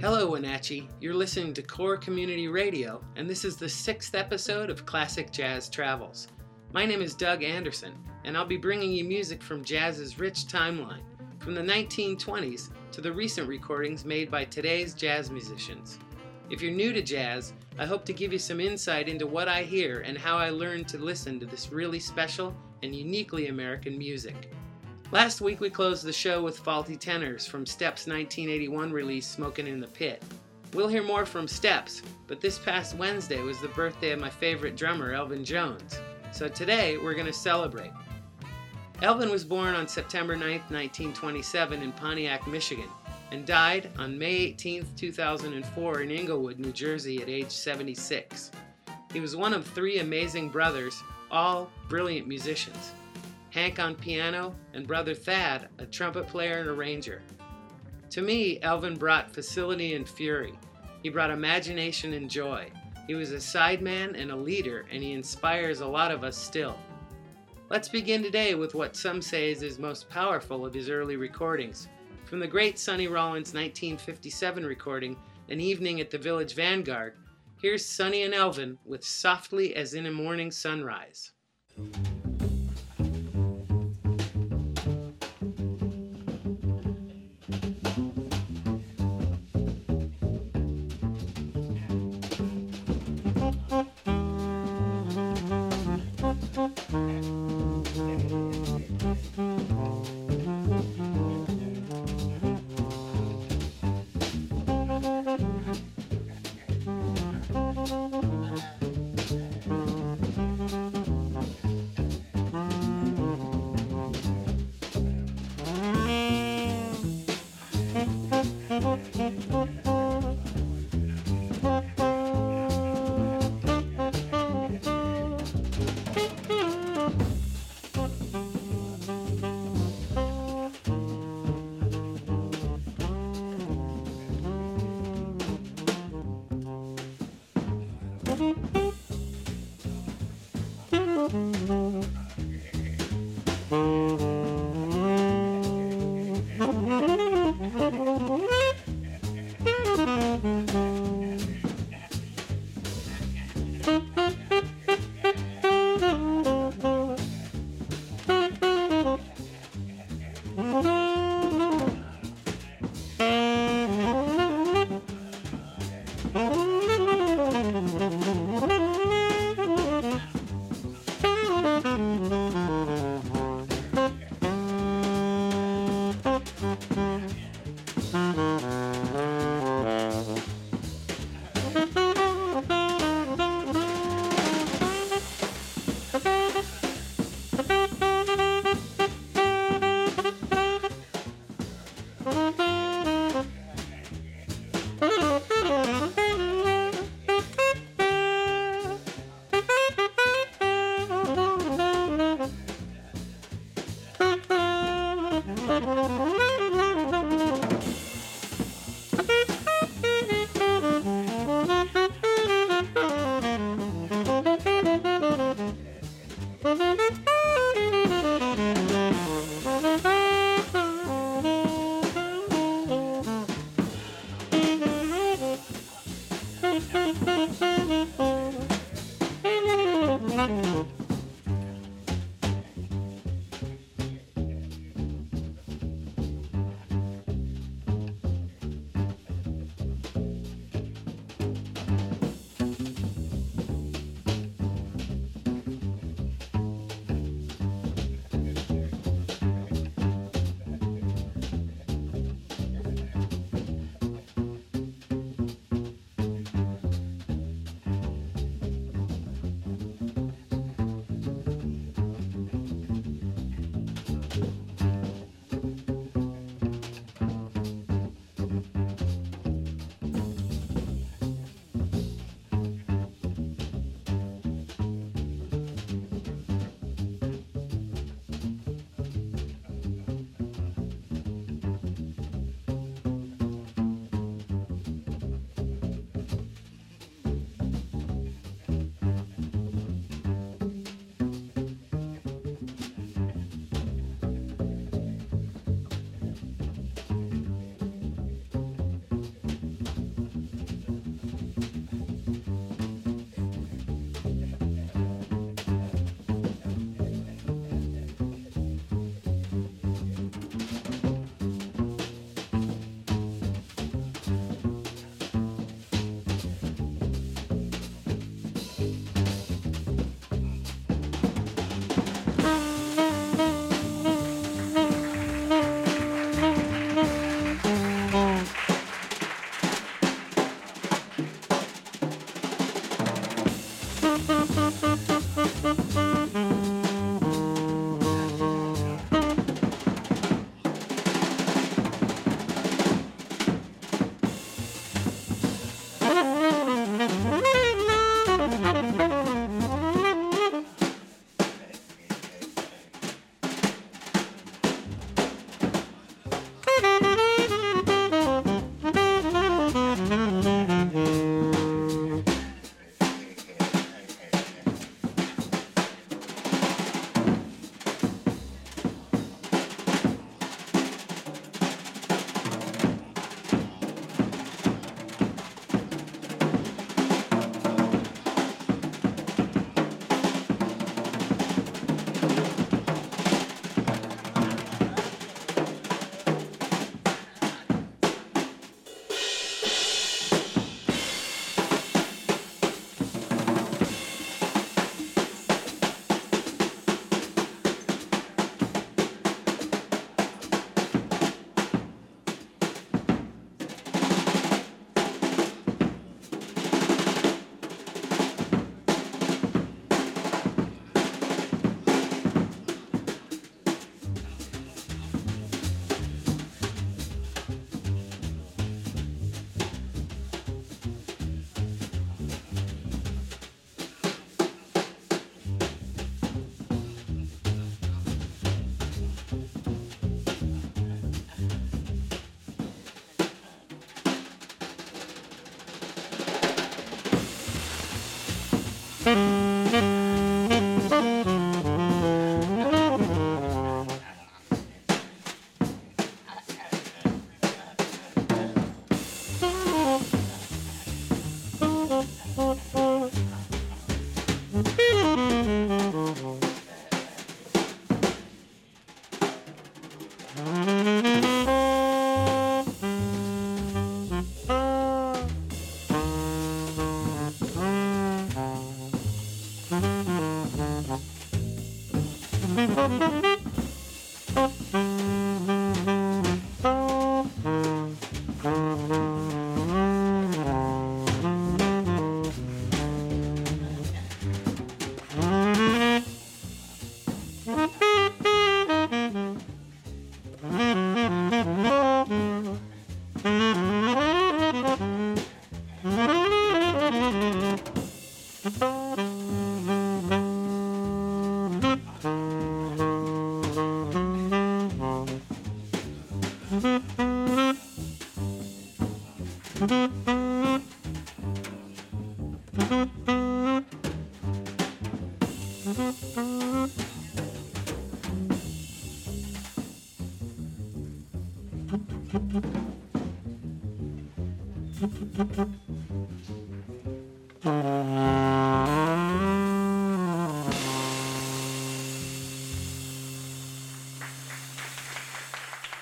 Hello, Wenatchee. You're listening to Core Community Radio, and this is the sixth episode of Classic Jazz Travels. My name is Doug Anderson, and I'll be bringing you music from jazz's rich timeline, from the 1920s to the recent recordings made by today's jazz musicians. If you're new to jazz, I hope to give you some insight into what I hear and how I learned to listen to this really special and uniquely American music. Last week we closed the show with Faulty Tenors from Steps' 1981 release Smokin' in the Pit. We'll hear more from Steps, but this past Wednesday was the birthday of my favorite drummer, Elvin Jones. So today we're going to celebrate. Elvin was born on September 9, 1927 in Pontiac, Michigan, and died on May 18, 2004 in Englewood, New Jersey at age 76. He was one of three amazing brothers, all brilliant musicians. Hank on piano, and brother Thad, a trumpet player and arranger. To me, Elvin brought facility and fury. He brought imagination and joy. He was a sideman and a leader, and he inspires a lot of us still. Let's begin today with what some say is his most powerful of his early recordings. From the great Sonny Rollins 1957 recording, An Evening at the Village Vanguard, here's Sonny and Elvin with Softly as in a Morning Sunrise. Thank you.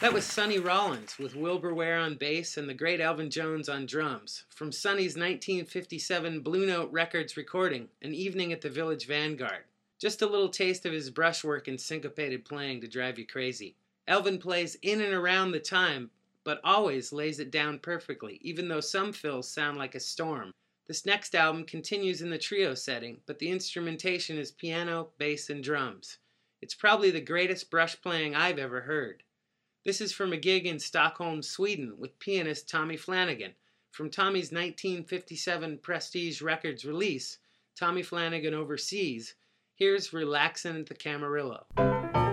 That was Sonny Rollins with Wilbur Ware on bass and the great Elvin Jones on drums from Sonny's 1957 Blue Note Records recording, An Evening at the Village Vanguard. Just a little taste of his brushwork and syncopated playing to drive you crazy. Elvin plays in and around the time, but always lays it down perfectly, even though some fills sound like a storm. This next album continues in the trio setting, but the instrumentation is piano, bass, and drums. It's probably the greatest brush playing I've ever heard. This is from a gig in Stockholm, Sweden, with pianist Tommy Flanagan. From Tommy's 1957 Prestige Records release, Tommy Flanagan Overseas, here's Relaxin' at the Camarillo.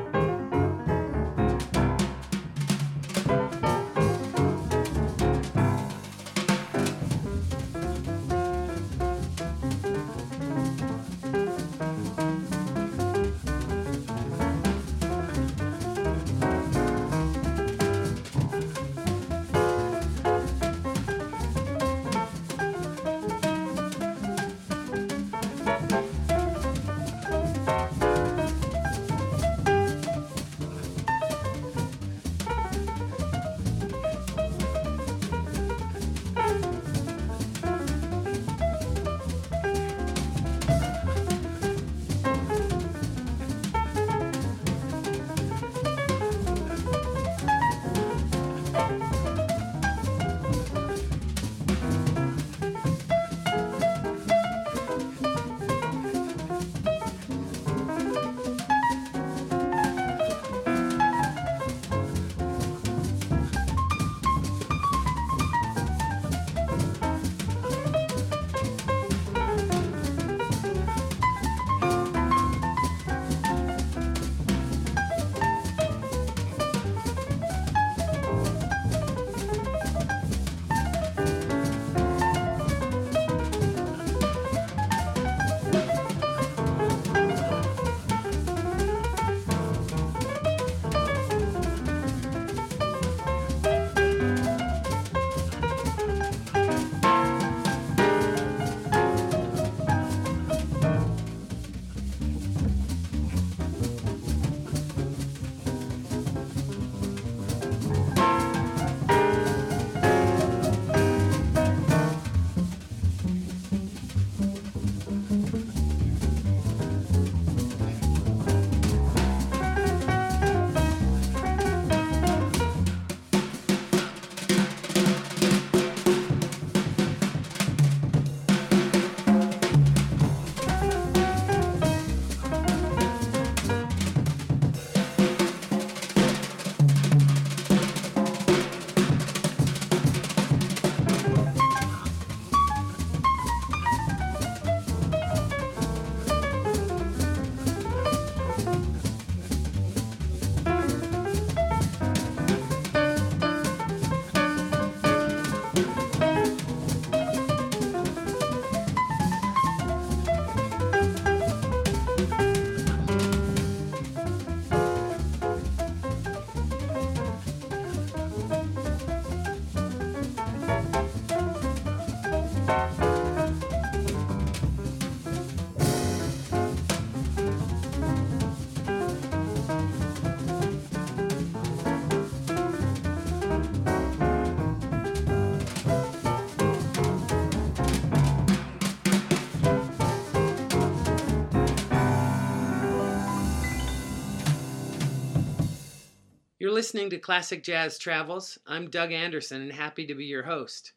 Listening to Classic Jazz Travels. I'm Doug Anderson and happy to be your host.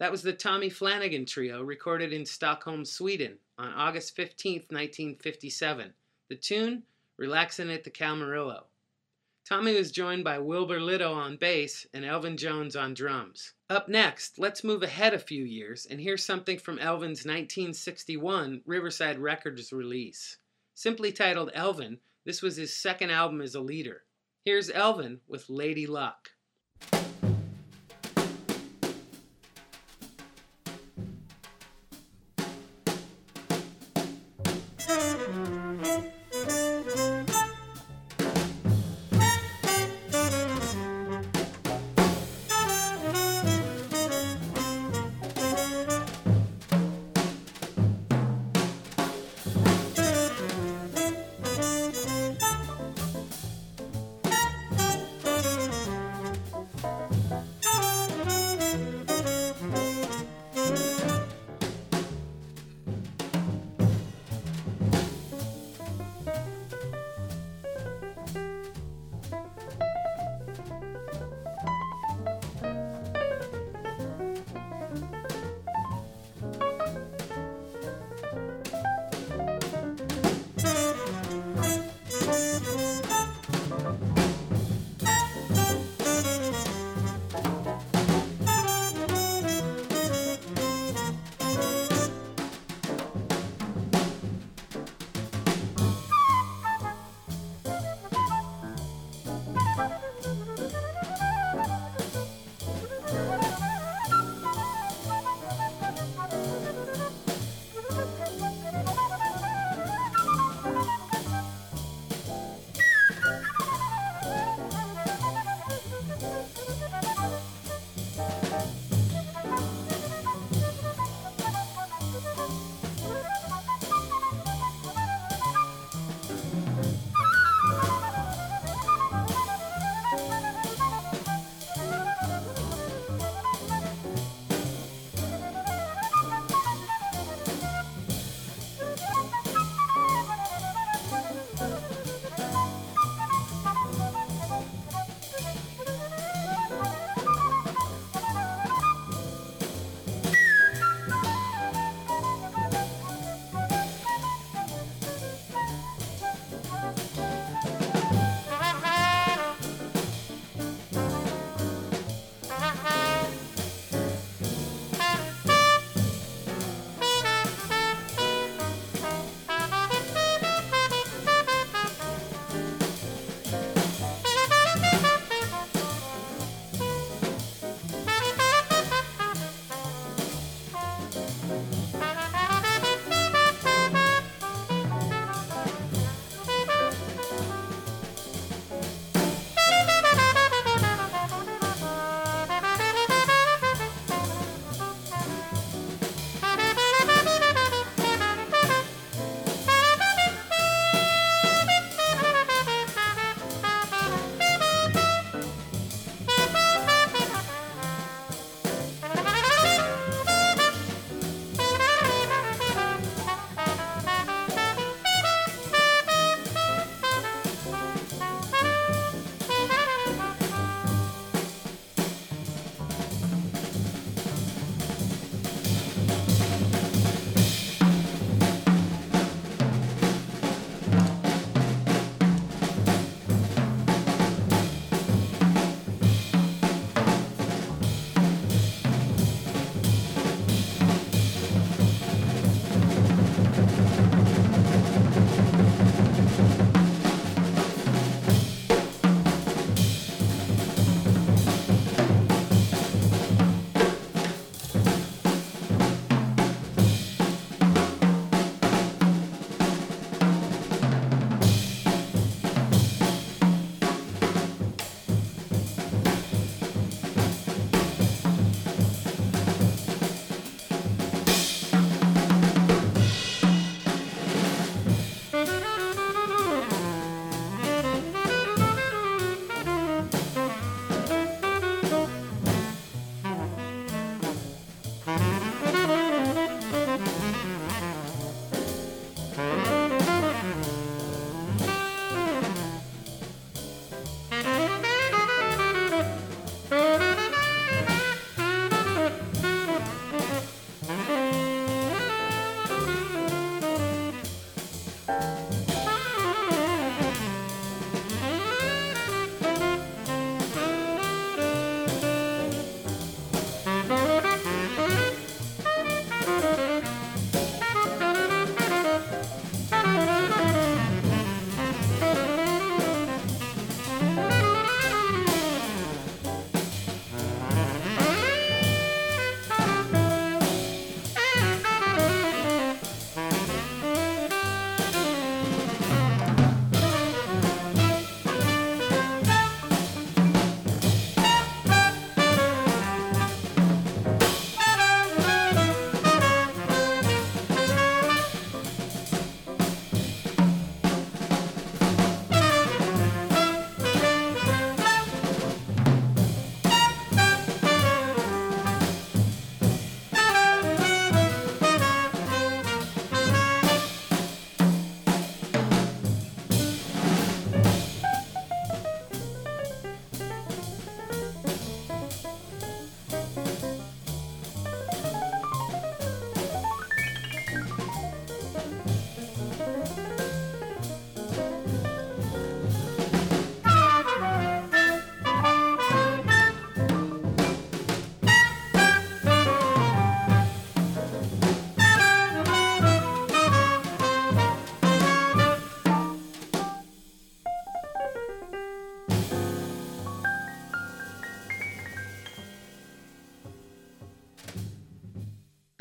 That was the Tommy Flanagan Trio recorded in Stockholm, Sweden on August 15, 1957. The tune, Relaxin' at the Camarillo. Tommy was joined by Wilbur Little on bass and Elvin Jones on drums. Up next, let's move ahead a few years and hear something from Elvin's 1961 Riverside Records release. Simply titled Elvin, this was his second album as a leader. Here's Elvin with Lady Luck.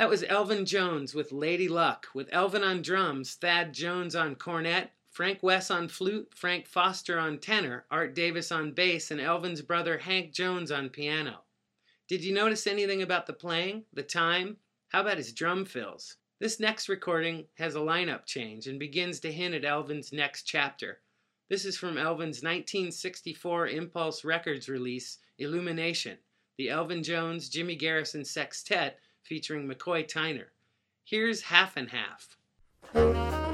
That was Elvin Jones with Lady Luck, with Elvin on drums, Thad Jones on cornet, Frank Wess on flute, Frank Foster on tenor, Art Davis on bass, and Elvin's brother Hank Jones on piano. Did you notice anything about the playing, the time? How about his drum fills? This next recording has a lineup change and begins to hint at Elvin's next chapter. This is from Elvin's 1964 Impulse Records release, Illumination, the Elvin Jones Jimmy Garrison Sextet featuring McCoy Tyner. Here's Half and Half.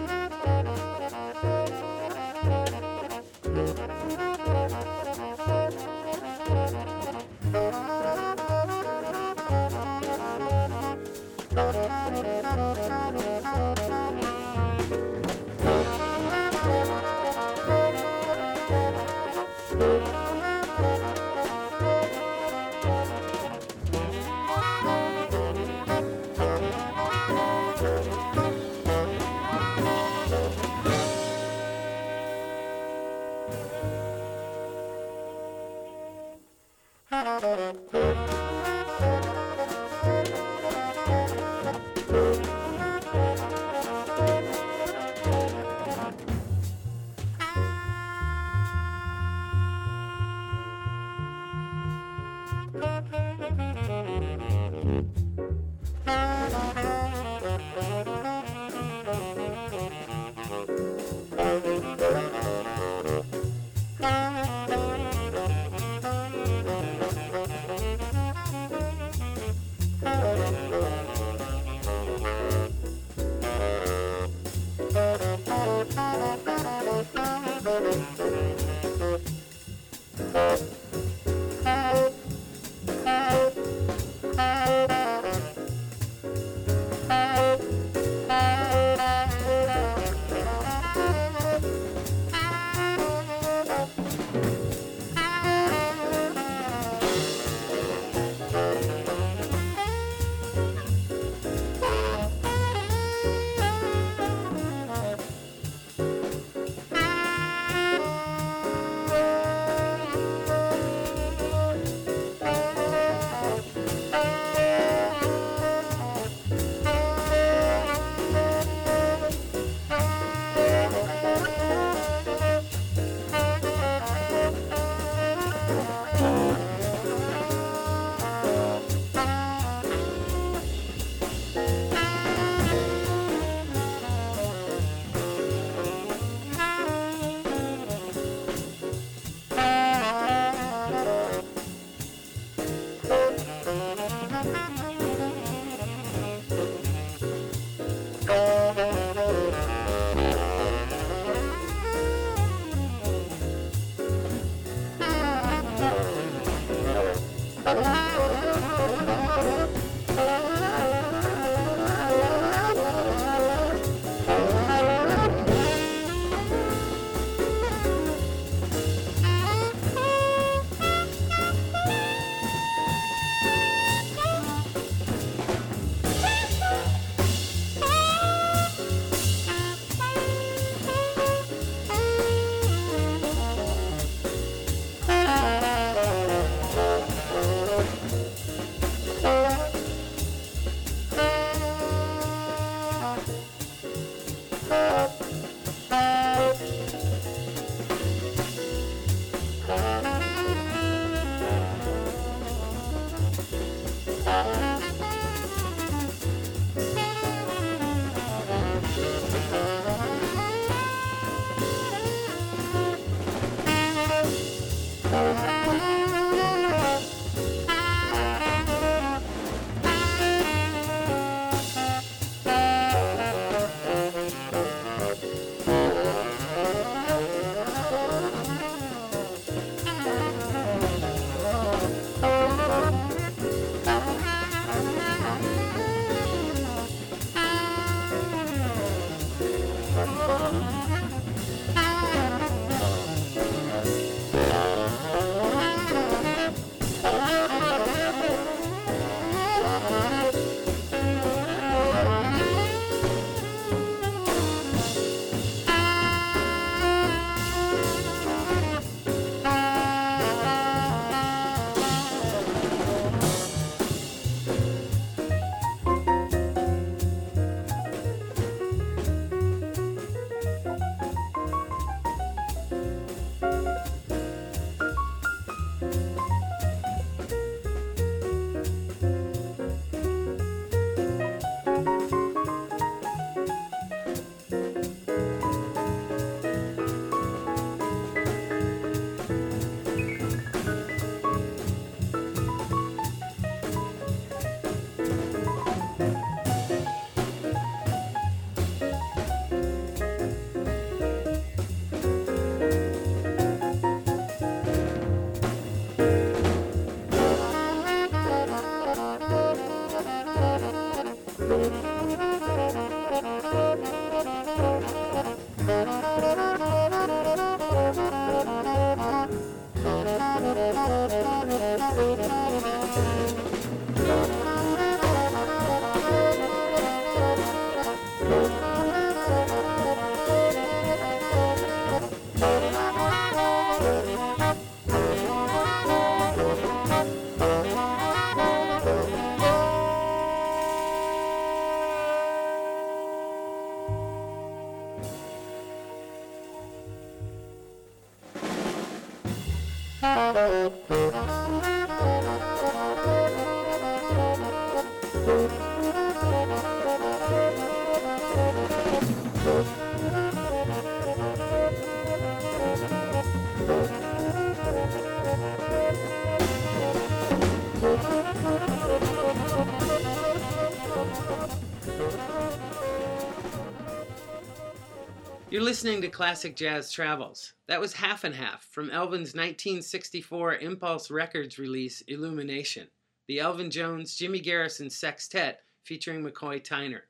You're listening to Classic Jazz Travels. That was Half and Half from Elvin's 1964 Impulse Records release Illumination, the Elvin Jones Jimmy Garrison Sextet featuring McCoy Tyner.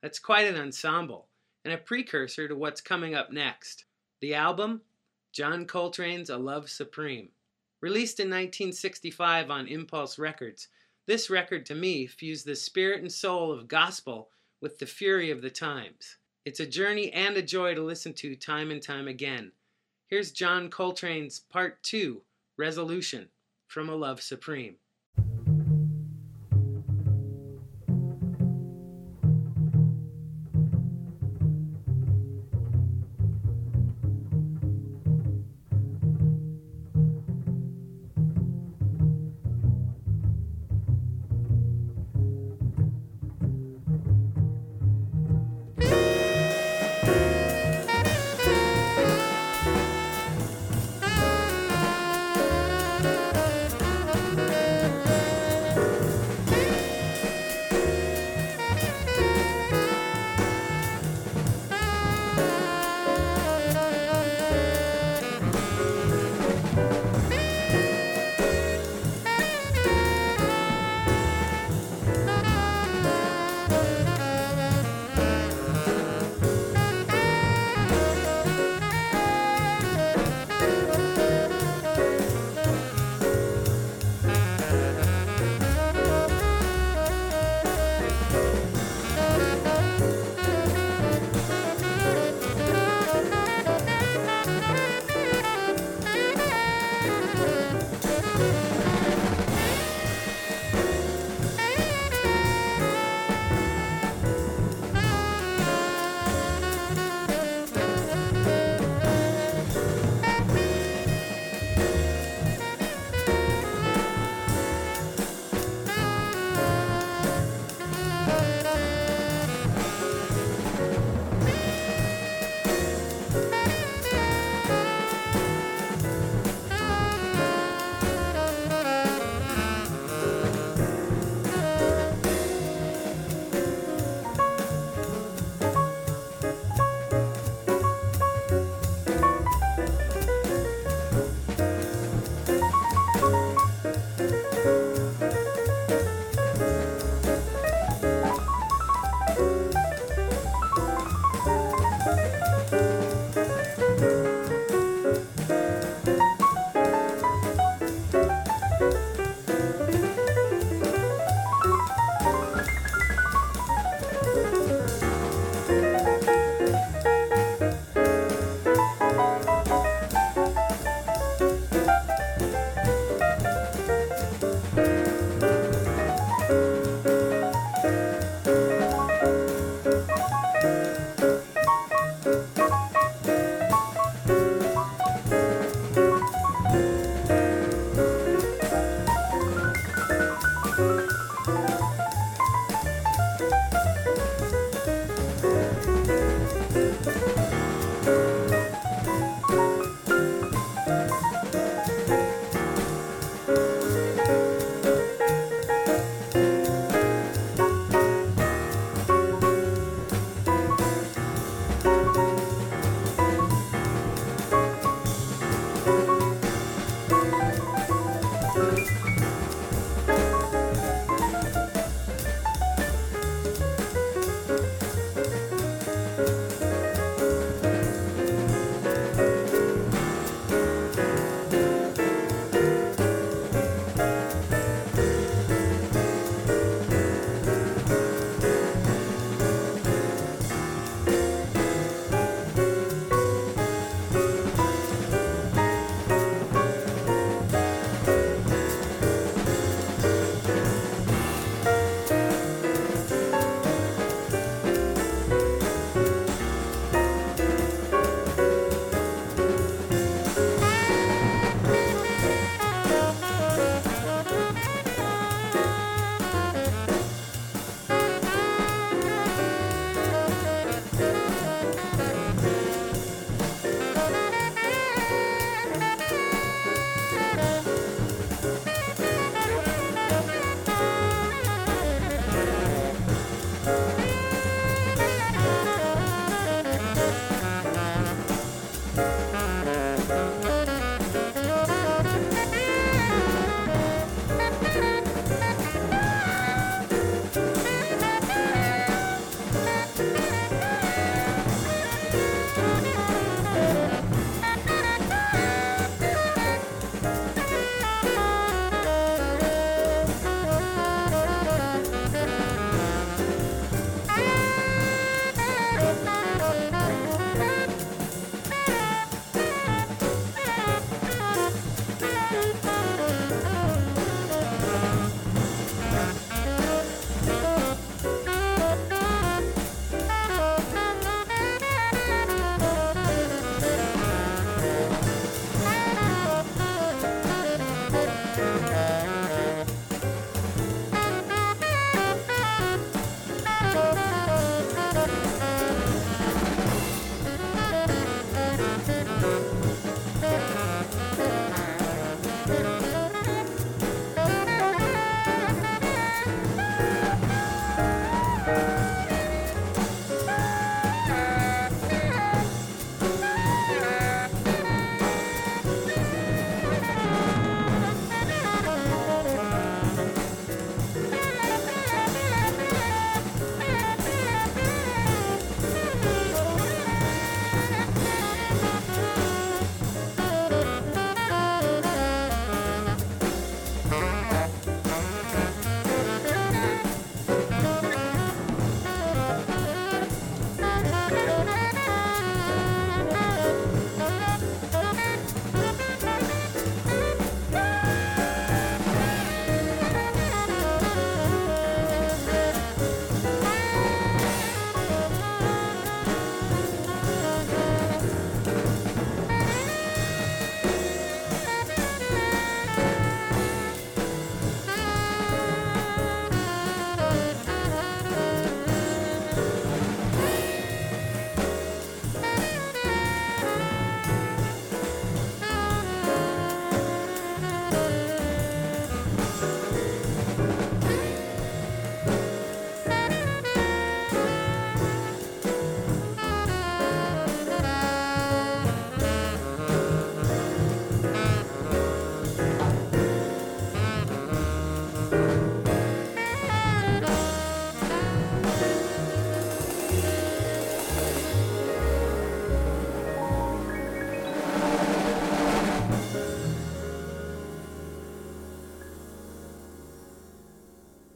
That's quite an ensemble, and a precursor to what's coming up next. The album, John Coltrane's A Love Supreme. Released in 1965 on Impulse Records, this record to me fused the spirit and soul of gospel with the fury of the times. It's a journey and a joy to listen to time and time again. Here's John Coltrane's Part 2 Resolution from A Love Supreme.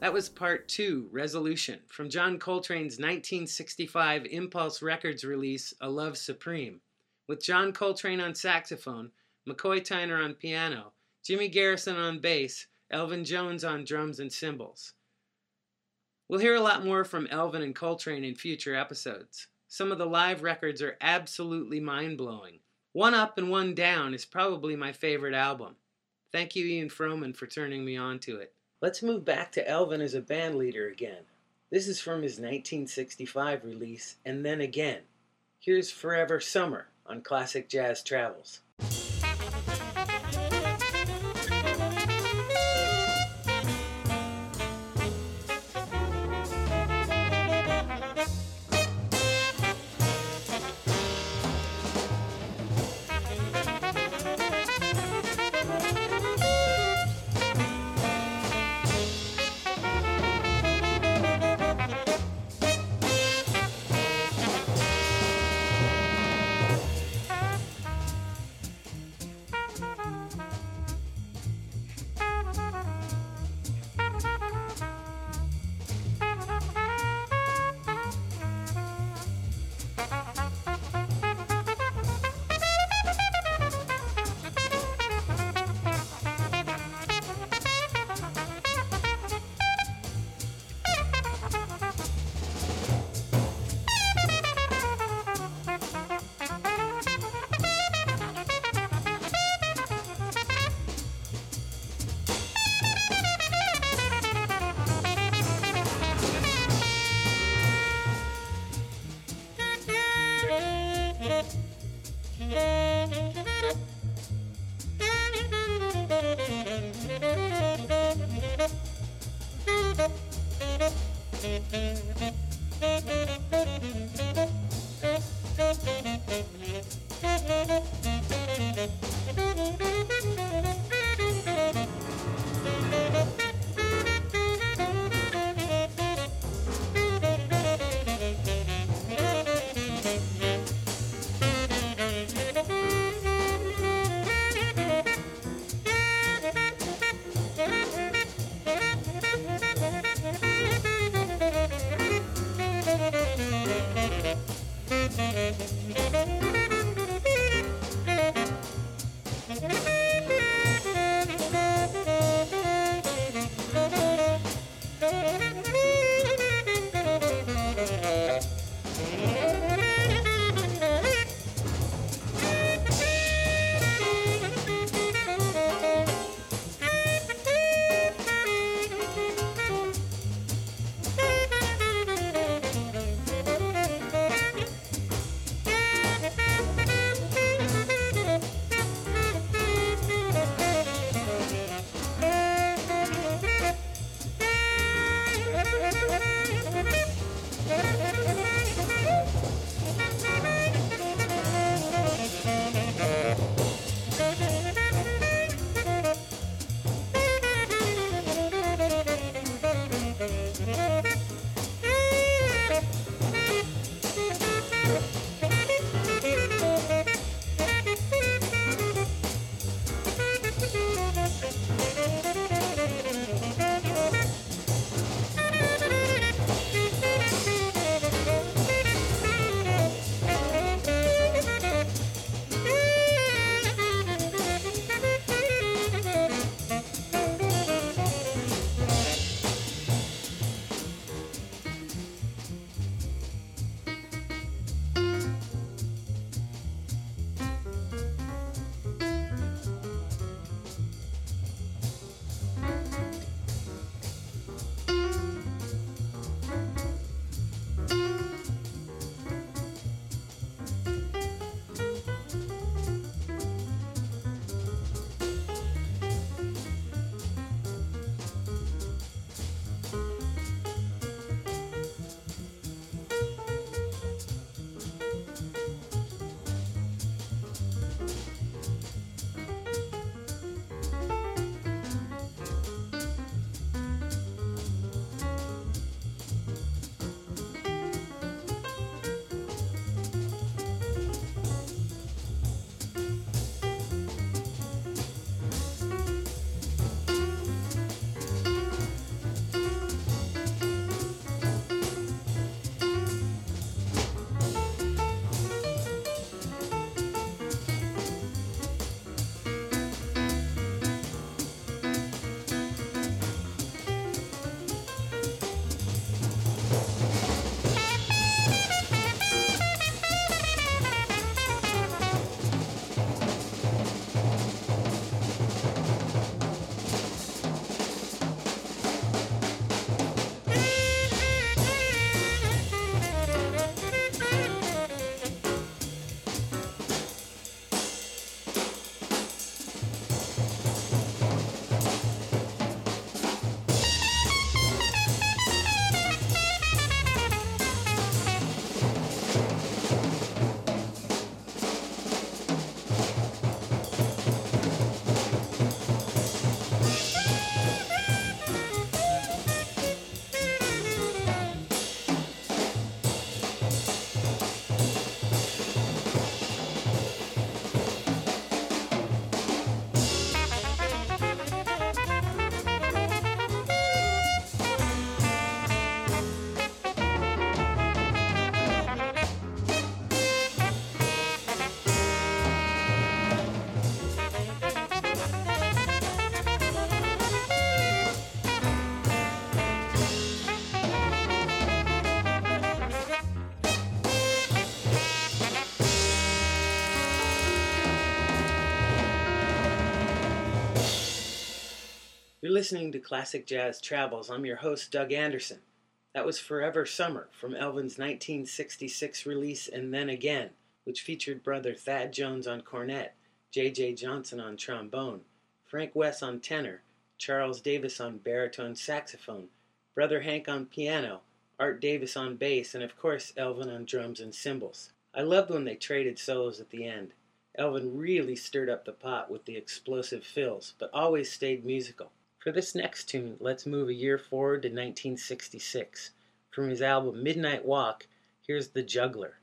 That was part two, Resolution, from John Coltrane's 1965 Impulse Records release, A Love Supreme, with John Coltrane on saxophone, McCoy Tyner on piano, Jimmy Garrison on bass, Elvin Jones on drums and cymbals. We'll hear a lot more from Elvin and Coltrane in future episodes. Some of the live records are absolutely mind blowing. One Up and One Down is probably my favorite album. Thank you, Ian Froman, for turning me on to it. Let's move back to Elvin as a band leader again. This is from his 1965 release, and then again. Here's Forever Summer on Classic Jazz Travels. You're listening to Classic Jazz Travels. I'm your host, Doug Anderson. That was Forever Summer from Elvin's 1966 release And Then Again, which featured brother Thad Jones on cornet, J.J. Johnson on trombone, Frank Wess on tenor, Charles Davis on baritone saxophone, brother Hank on piano, Art Davis on bass, and of course Elvin on drums and cymbals. I loved when they traded solos at the end. Elvin really stirred up the pot with the explosive fills, but always stayed musical. For this next tune, let's move a year forward to 1966. From his album Midnight Walk, here's The Juggler.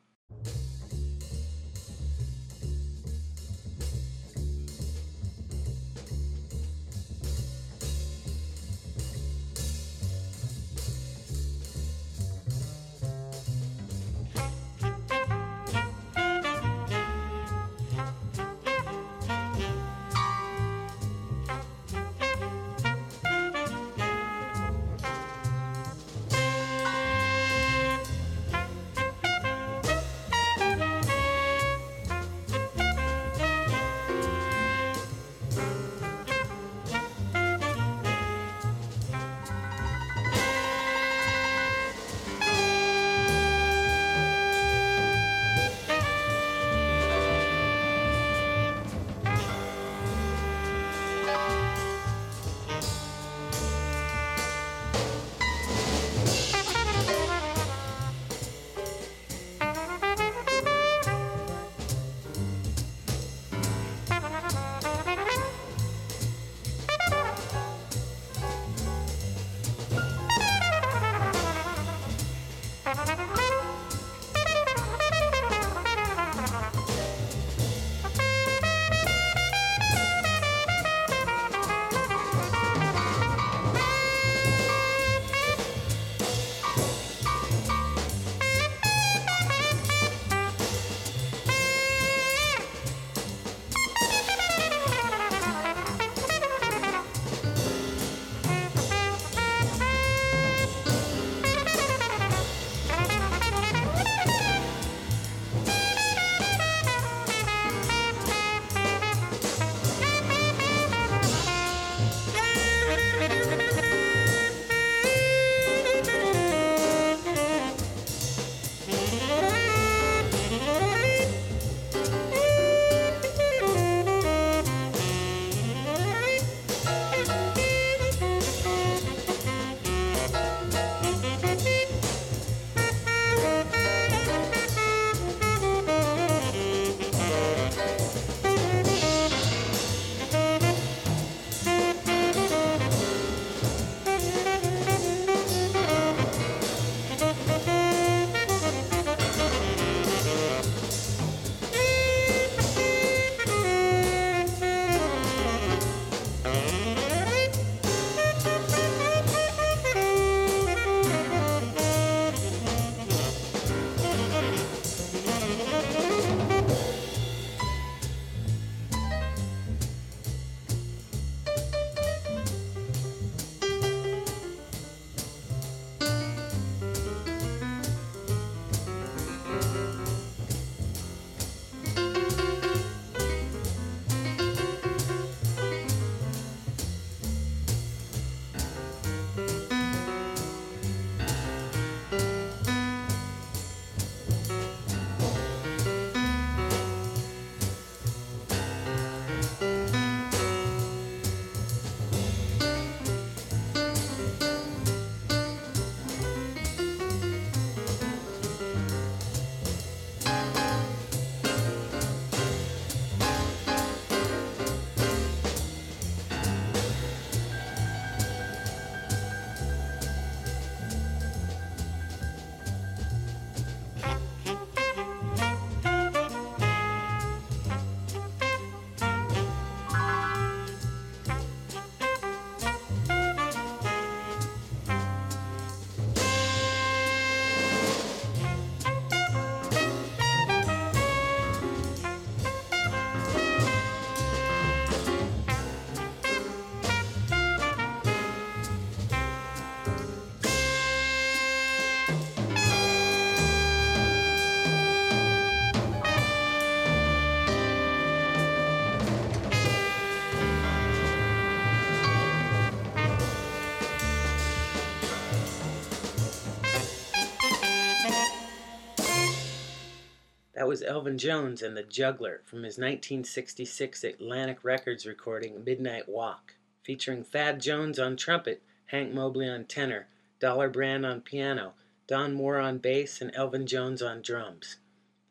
That was Elvin Jones and the Juggler from his 1966 Atlantic Records recording Midnight Walk, featuring Thad Jones on trumpet, Hank Mobley on tenor, Dollar Brand on piano, Don Moore on bass, and Elvin Jones on drums.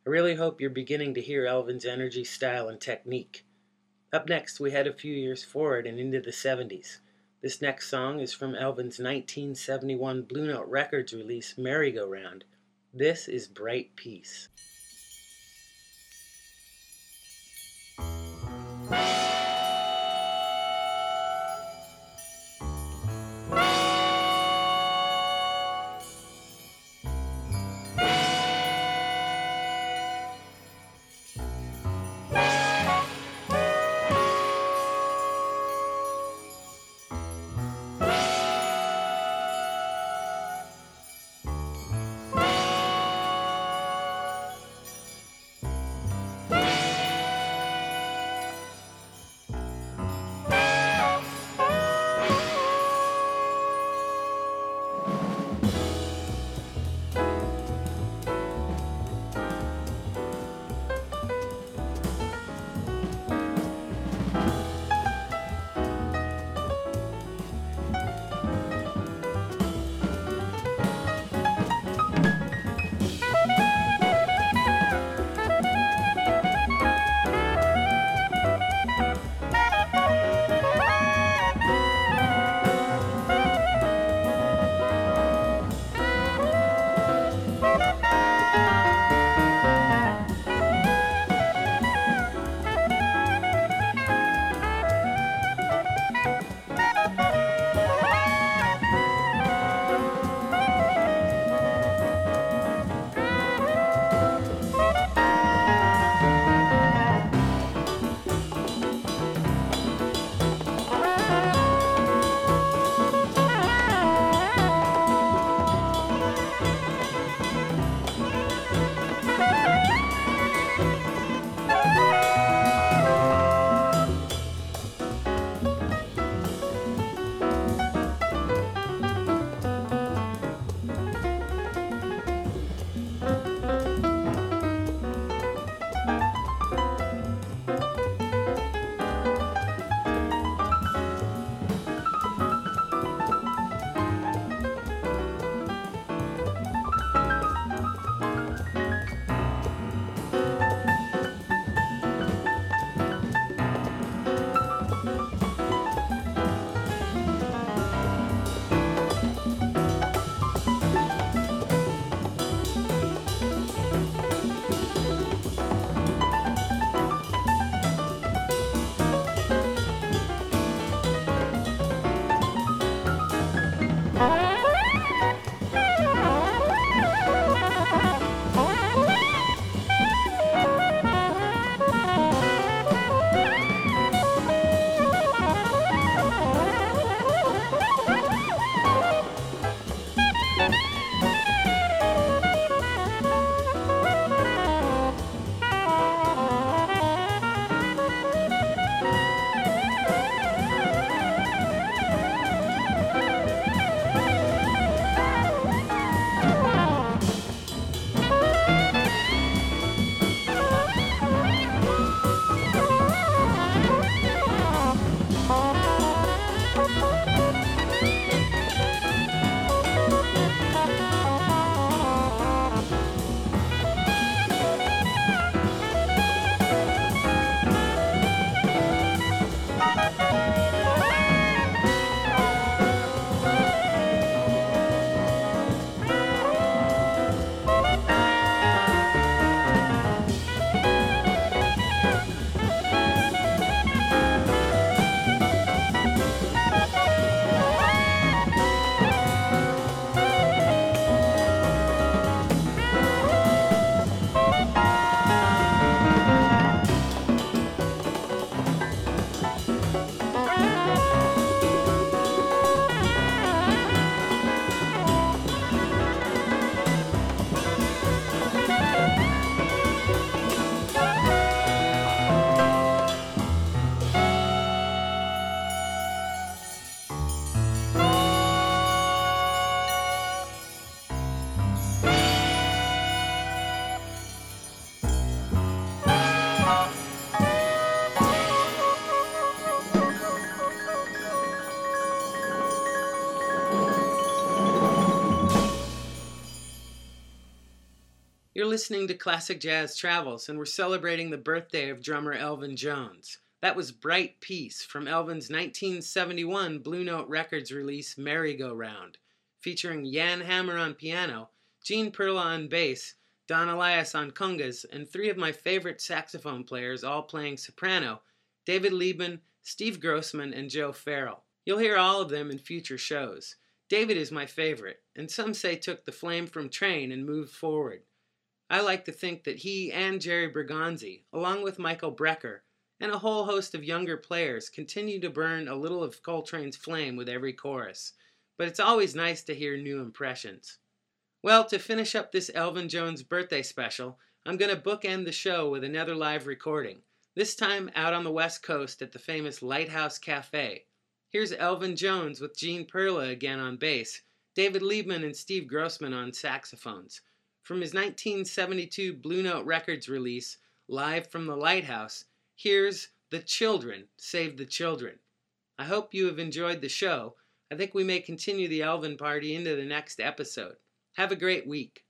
I really hope you're beginning to hear Elvin's energy, style, and technique. Up next, we head a few years forward and into the 70s. This next song is from Elvin's 1971 Blue Note Records release, Merry Go Round. This is Brite Piece. You're listening to Classic Jazz Travels, and we're celebrating the birthday of drummer Elvin Jones. That was Brite Piece from Elvin's 1971 Blue Note Records release Merry Go Round, featuring Jan Hammer on piano, Gene Perla on bass, Don Alias on congas, and three of my favorite saxophone players all playing soprano David Liebman, Steve Grossman, and Joe Farrell. You'll hear all of them in future shows. David is my favorite, and some say took the flame from Train and moved forward. I like to think that he and Jerry Bergonzi, along with Michael Brecker, and a whole host of younger players, continue to burn a little of Coltrane's flame with every chorus, but it's always nice to hear new impressions. Well, to finish up this Elvin Jones birthday special, I'm going to bookend the show with another live recording, this time out on the West Coast at the famous Lighthouse Cafe. Here's Elvin Jones with Gene Perla again on bass, David Liebman and Steve Grossman on saxophones. From his 1972 Blue Note Records release, Live from the Lighthouse, here's The Children Save the Children. I hope you have enjoyed the show. I think we may continue the Elvin party into the next episode. Have a great week.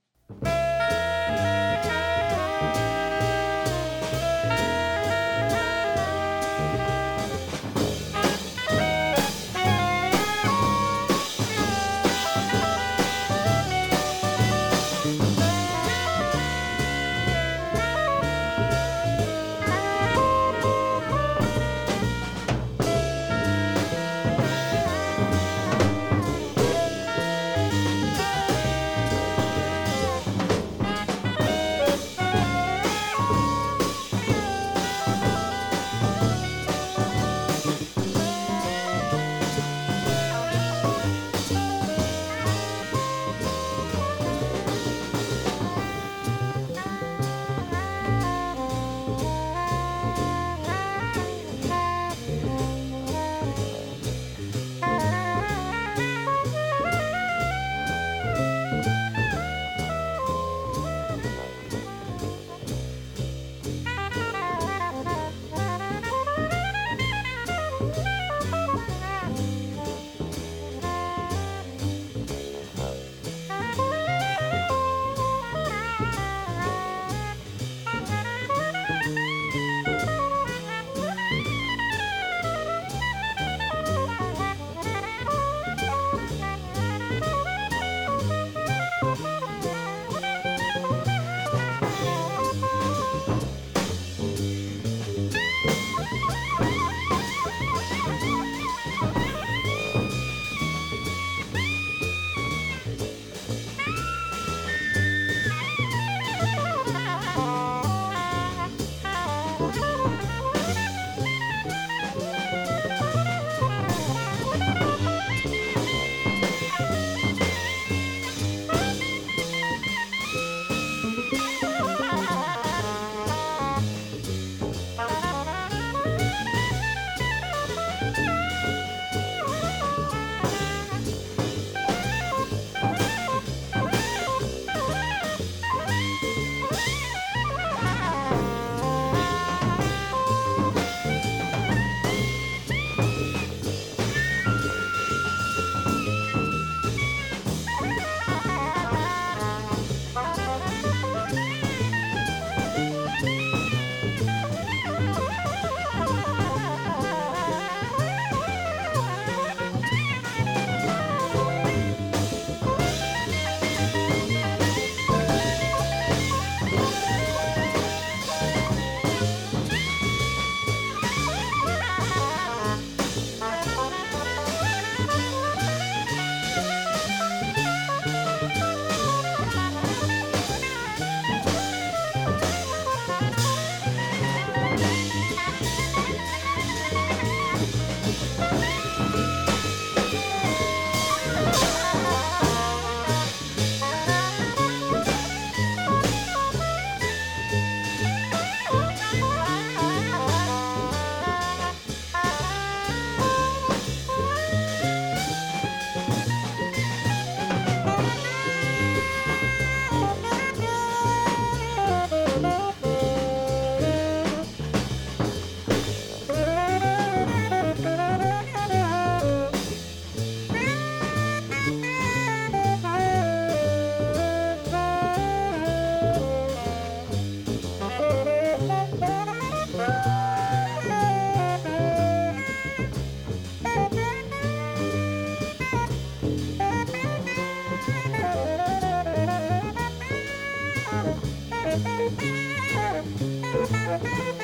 You.